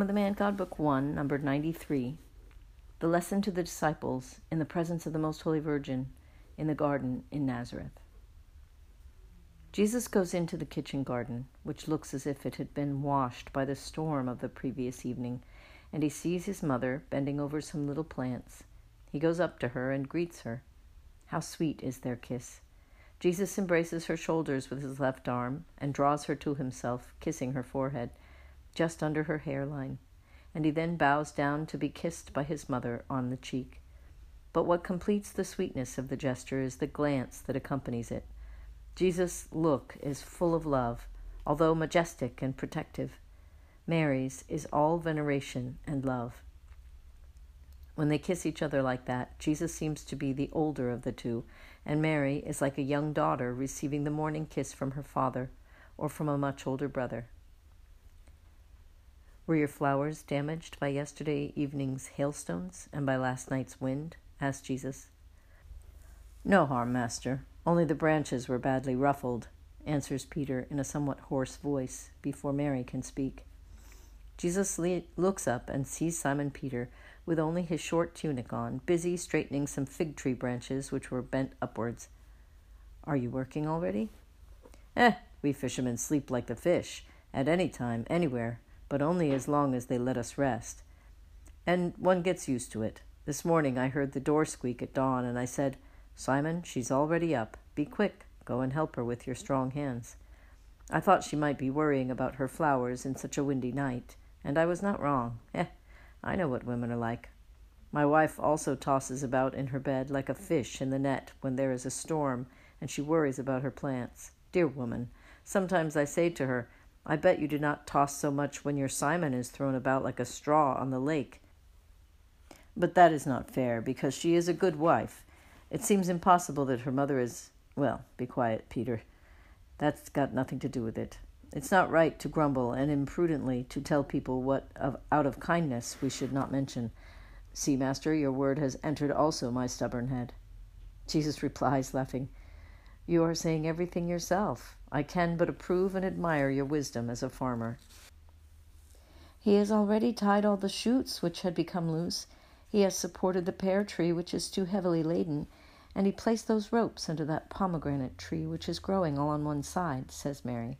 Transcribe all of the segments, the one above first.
Of the Man God, Book 1, number 93. The Lesson to the Disciples in the Presence of the Most Holy Virgin in the Garden in Nazareth. Jesus goes into the kitchen garden, which looks as if it had been washed by the storm of the previous evening, and he sees his mother bending over some little plants. He goes up to her and greets her. How sweet is their kiss! Jesus embraces her shoulders with his left arm and draws her to himself, kissing her forehead just under her hairline, and he then bows down to be kissed by his mother on the cheek. But what completes the sweetness of the gesture is the glance that accompanies it. Jesus' look is full of love, although majestic and protective. Mary's is all veneration and love. When they kiss each other like that, Jesus seems to be the older of the two, and Mary is like a young daughter receiving the morning kiss from her father or from a much older brother. Were your flowers damaged by yesterday evening's hailstones and by last night's wind? asked Jesus. No harm, master. Only the branches were badly ruffled, answers Peter in a somewhat hoarse voice before Mary can speak. Jesus le- looks up and sees Simon Peter with only his short tunic on, busy straightening some fig tree branches which were bent upwards. Are you working already? Eh, we fishermen sleep like the fish, at any time, anywhere, but only as long as they let us rest. And one gets used to it. This morning I heard the door squeak at dawn, and I said, Simon, she's already up. Be quick. Go and help her with your strong hands. I thought she might be worrying about her flowers in such a windy night, and I was not wrong. Eh, I know what women are like. My wife also tosses about in her bed like a fish in the net when there is a storm, and she worries about her plants. Dear woman, sometimes I say to her, I bet you do not toss so much when your Simon is thrown about like a straw on the lake. But that is not fair, because she is a good wife. It seems impossible that her mother is. Well, be quiet, Peter. That's got nothing to do with it. It's not right to grumble and imprudently to tell people what, of, out of kindness, we should not mention. See, master, your word has entered also my stubborn head. Jesus replies, laughing, You are saying everything yourself. I can but approve and admire your wisdom as a farmer. He has already tied all the shoots which had become loose. He has supported the pear tree which is too heavily laden, and he placed those ropes under that pomegranate tree which is growing all on one side, says Mary.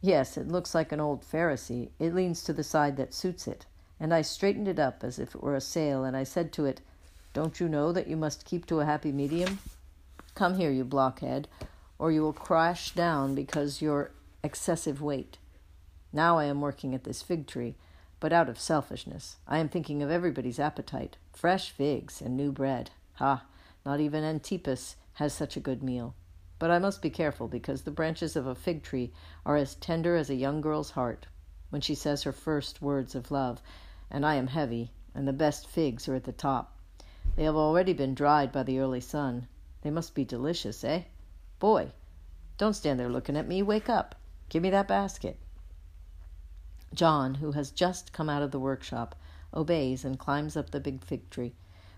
Yes, it looks like an old Pharisee. It leans to the side that suits it. And I straightened it up as if it were a sail, and I said to it, Don't you know that you must keep to a happy medium? Come here, you blockhead or you will crash down because your excessive weight. Now I am working at this fig tree, but out of selfishness. I am thinking of everybody's appetite. Fresh figs and new bread. Ha! Not even Antipas has such a good meal. But I must be careful because the branches of a fig tree are as tender as a young girl's heart when she says her first words of love, and I am heavy, and the best figs are at the top. They have already been dried by the early sun. They must be delicious, eh? Boy, don't stand there looking at me. Wake up. Give me that basket. John, who has just come out of the workshop, obeys and climbs up the big fig tree.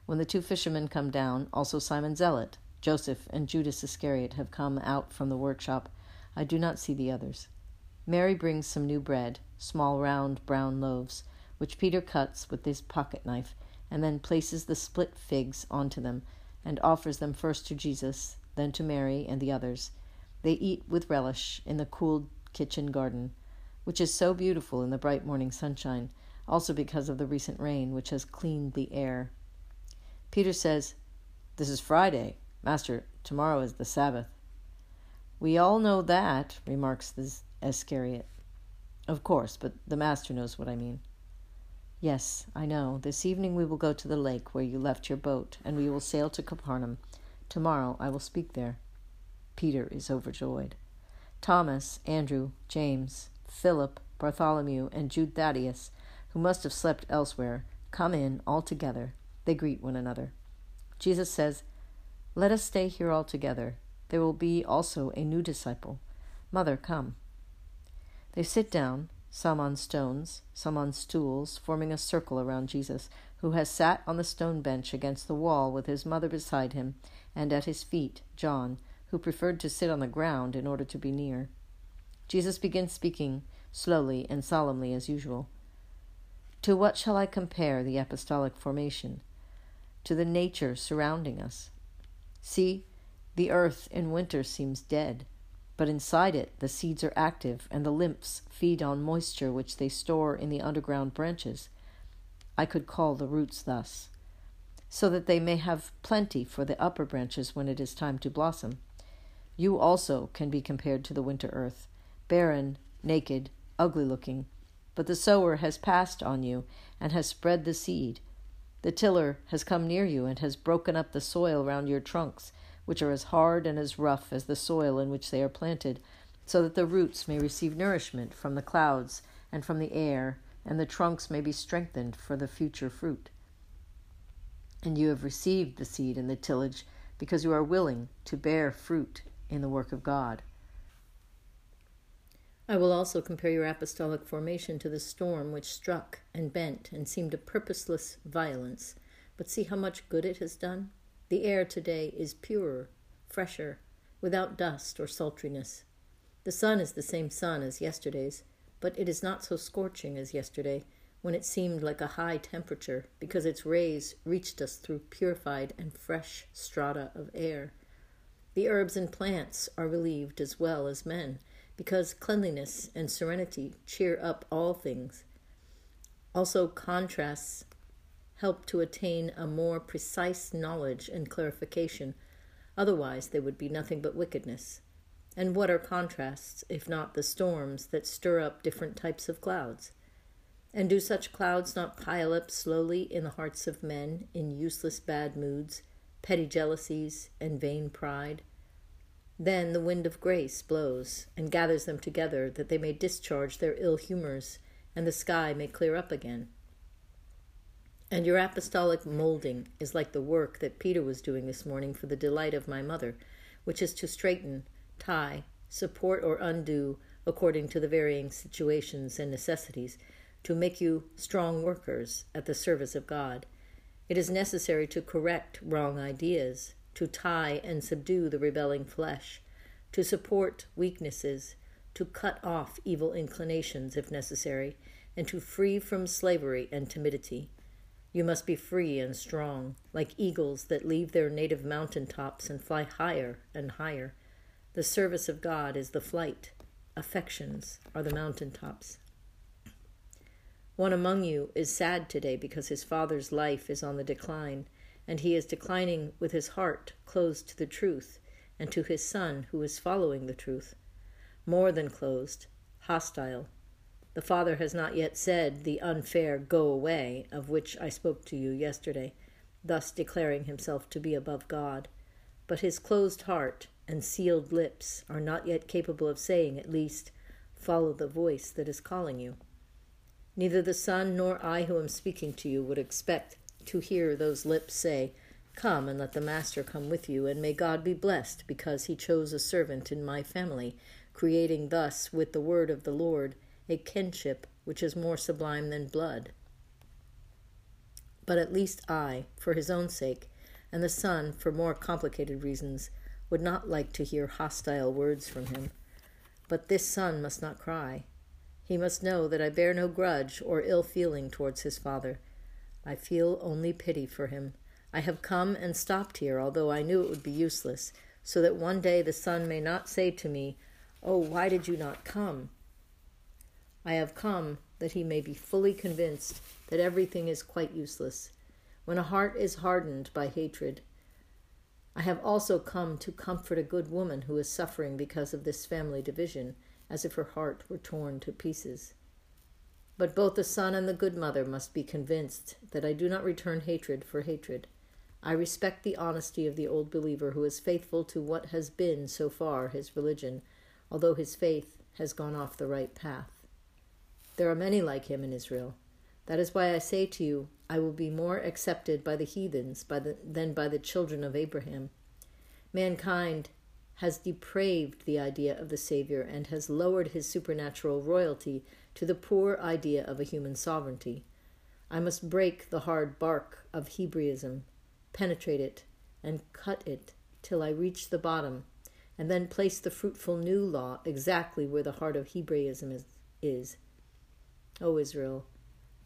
When the two fishermen come down, also Simon Zealot, Joseph, and Judas Iscariot have come out from the workshop. I do not see the others. Mary brings some new bread, small round brown loaves, which Peter cuts with his pocket knife, and then places the split figs onto them, and offers them first to Jesus, then to Mary and the others. They eat with relish in the cool kitchen garden, which is so beautiful in the bright morning sunshine, also because of the recent rain, which has cleaned the air. Peter says, This is Friday. Master, tomorrow is the Sabbath. We all know that, remarks the Iscariot. Of course, but the Master knows what I mean. Yes, I know. This evening we will go to the lake where you left your boat, and we will sail to Capernaum. Tomorrow I will speak there. Peter is overjoyed. Thomas, Andrew, James, Philip, Bartholomew, and Jude Thaddeus, who must have slept elsewhere, come in all together. They greet one another. Jesus says, Let us stay here all together. There will be also a new disciple. Mother, come. They sit down, some on stones, some on stools, forming a circle around Jesus, who has sat on the stone bench against the wall with his mother beside him and at his feet John, who preferred to sit on the ground in order to be near. Jesus begins speaking slowly and solemnly as usual. To what shall I compare the apostolic formation? To the nature surrounding us. See, the earth in winter seems dead, but inside it the seeds are active and the lymphs feed on moisture which they store in the underground branches. I could call the roots thus, so that they may have plenty for the upper branches when it is time to blossom. You also can be compared to the winter earth, barren, naked, ugly looking, but the sower has passed on you and has spread the seed. The tiller has come near you and has broken up the soil round your trunks, which are as hard and as rough as the soil in which they are planted, so that the roots may receive nourishment from the clouds and from the air, and the trunks may be strengthened for the future fruit. And you have received the seed and the tillage because you are willing to bear fruit in the work of God. I will also compare your apostolic formation to the storm which struck and bent and seemed a purposeless violence. But see how much good it has done? The air today is purer, fresher, without dust or sultriness. The sun is the same sun as yesterday's, but it is not so scorching as yesterday, when it seemed like a high temperature, because its rays reached us through purified and fresh strata of air. The herbs and plants are relieved as well as men because cleanliness and serenity cheer up all things. Also, contrasts help to attain a more precise knowledge and clarification, otherwise, they would be nothing but wickedness. And what are contrasts, if not the storms that stir up different types of clouds? And do such clouds not pile up slowly in the hearts of men in useless bad moods, petty jealousies, and vain pride? Then the wind of grace blows and gathers them together that they may discharge their ill humors and the sky may clear up again. And your apostolic molding is like the work that Peter was doing this morning for the delight of my mother, which is to straighten, tie, support, or undo according to the varying situations and necessities, to make you strong workers at the service of God. It is necessary to correct wrong ideas, to tie and subdue the rebelling flesh, to support weaknesses, to cut off evil inclinations if necessary, and to free from slavery and timidity. You must be free and strong, like eagles that leave their native mountain tops and fly higher and higher. The service of God is the flight, affections are the mountain tops. One among you is sad today because his father's life is on the decline and he is declining with his heart closed to the truth and to his son who is following the truth. More than closed, hostile. The Father has not yet said the unfair go away of which I spoke to you yesterday, thus declaring himself to be above God. But his closed heart and sealed lips are not yet capable of saying, at least, follow the voice that is calling you. Neither the Son nor I who am speaking to you would expect to hear those lips say, Come and let the Master come with you, and may God be blessed because he chose a servant in my family, creating thus with the word of the Lord a kinship which is more sublime than blood. But at least I, for his own sake, and the Son, for more complicated reasons, would not like to hear hostile words from him. But this son must not cry. He must know that I bear no grudge or ill feeling towards his father I feel only pity for him. I have come and stopped here, although I knew it would be useless, so that one day the son may not say to me, Oh, why did you not come? I have come that he may be fully convinced that everything is quite useless. When a heart is hardened by hatred, I have also come to comfort a good woman who is suffering because of this family division, as if her heart were torn to pieces. But both the son and the good mother must be convinced that I do not return hatred for hatred. I respect the honesty of the old believer who is faithful to what has been so far his religion, although his faith has gone off the right path. There are many like him in Israel. That is why I say to you, I will be more accepted by the heathens by the, than by the children of Abraham. Mankind has depraved the idea of the Savior and has lowered his supernatural royalty to the poor idea of a human sovereignty. I must break the hard bark of Hebraism, penetrate it, and cut it till I reach the bottom, and then place the fruitful new law exactly where the heart of Hebraism is. is. O Israel,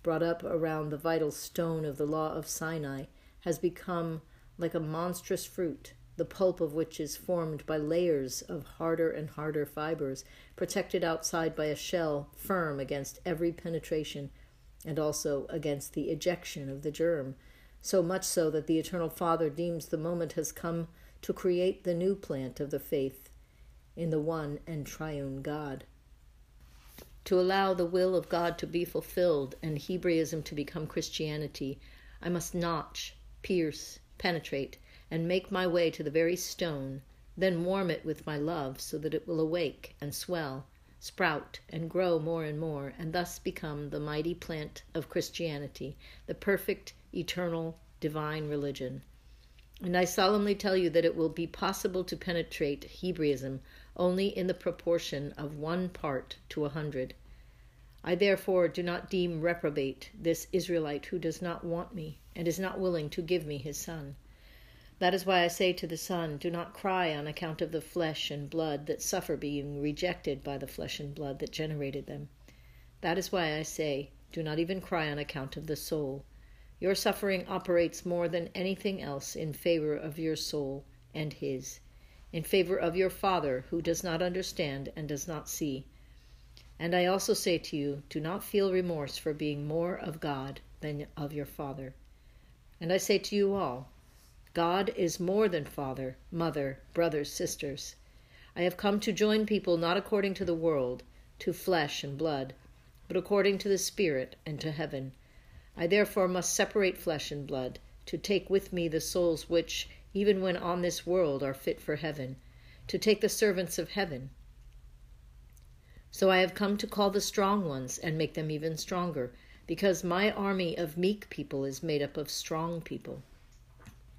brought up around the vital stone of the law of Sinai, has become like a monstrous fruit, the pulp of which is formed by layers of harder and harder fibers, protected outside by a shell firm against every penetration and also against the ejection of the germ, so much so that the Eternal Father deems the moment has come to create the new plant of the faith in the one and triune God. To allow the will of God to be fulfilled and Hebraism to become Christianity, I must notch, pierce, penetrate, and make my way to the very stone, then warm it with my love so that it will awake and swell, sprout and grow more and more, and thus become the mighty plant of Christianity, the perfect, eternal, divine religion. And I solemnly tell you that it will be possible to penetrate Hebraism only in the proportion of one part to a hundred. I therefore do not deem reprobate this Israelite who does not want me and is not willing to give me his son. That is why I say to the Son, Do not cry on account of the flesh and blood that suffer being rejected by the flesh and blood that generated them. That is why I say, Do not even cry on account of the soul. Your suffering operates more than anything else in favor of your soul and his in favor of your Father who does not understand and does not see. And I also say to you, do not feel remorse for being more of God than of your Father. And I say to you all, God is more than father, mother, brothers, sisters. I have come to join people not according to the world, to flesh and blood, but according to the Spirit and to heaven. I therefore must separate flesh and blood, to take with me the souls which, even when on this world, are fit for heaven, to take the servants of heaven. So I have come to call the strong ones and make them even stronger, because my army of meek people is made up of strong people.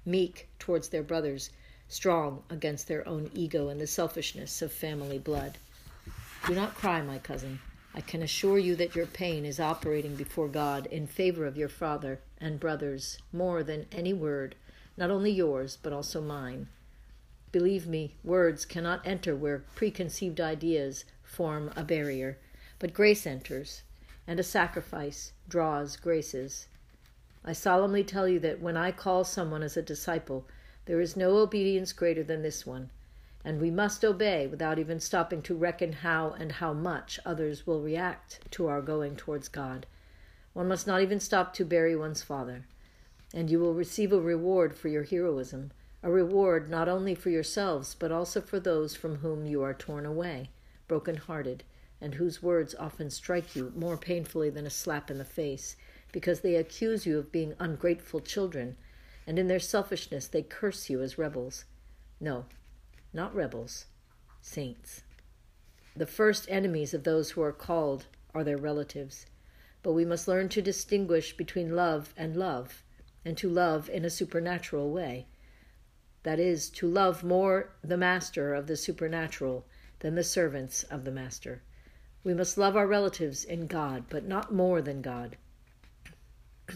Meek towards their brothers, strong against their own ego and the selfishness of family blood. Do not cry, my cousin. I can assure you that your pain is operating before God in favor of your father and brothers more than any word not only yours, but also mine. Believe me, words cannot enter where preconceived ideas form a barrier, but grace enters, and a sacrifice draws graces. I solemnly tell you that when I call someone as a disciple, there is no obedience greater than this one, and we must obey without even stopping to reckon how and how much others will react to our going towards God. One must not even stop to bury one's father and you will receive a reward for your heroism, a reward not only for yourselves, but also for those from whom you are torn away, broken hearted, and whose words often strike you more painfully than a slap in the face, because they accuse you of being ungrateful children, and in their selfishness they curse you as rebels. No, not rebels, saints. The first enemies of those who are called are their relatives. But we must learn to distinguish between love and love and to love in a supernatural way. That is, to love more the master of the supernatural than the servants of the master. We must love our relatives in God, but not more than God.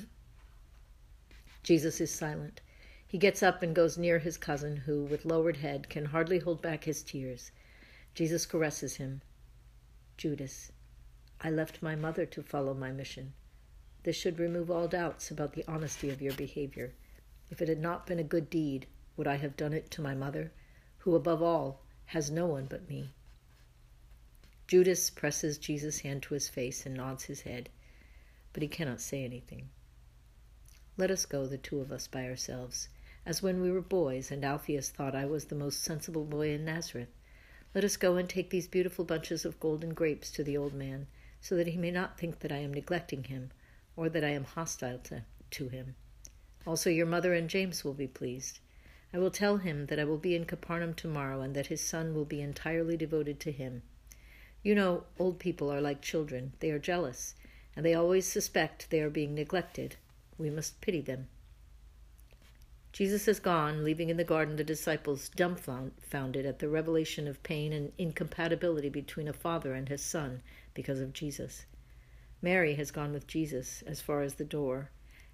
Jesus is silent. He gets up and goes near his cousin, who, with lowered head, can hardly hold back his tears. Jesus caresses him. Judas, I left my mother to follow my mission. This should remove all doubts about the honesty of your behavior. If it had not been a good deed, would I have done it to my mother, who above all has no one but me? Judas presses Jesus' hand to his face and nods his head, but he cannot say anything. Let us go, the two of us, by ourselves, as when we were boys and Alpheus thought I was the most sensible boy in Nazareth. Let us go and take these beautiful bunches of golden grapes to the old man, so that he may not think that I am neglecting him or that I am hostile to, to him. Also, your mother and James will be pleased. I will tell him that I will be in Capernaum tomorrow and that his son will be entirely devoted to him. You know, old people are like children. They are jealous, and they always suspect they are being neglected. We must pity them. Jesus has gone, leaving in the garden the disciples dumbfounded at the revelation of pain and incompatibility between a father and his son because of Jesus. Mary has gone with Jesus as far as the door,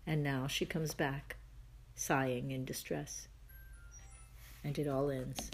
and now she comes back, sighing in distress. And it all ends.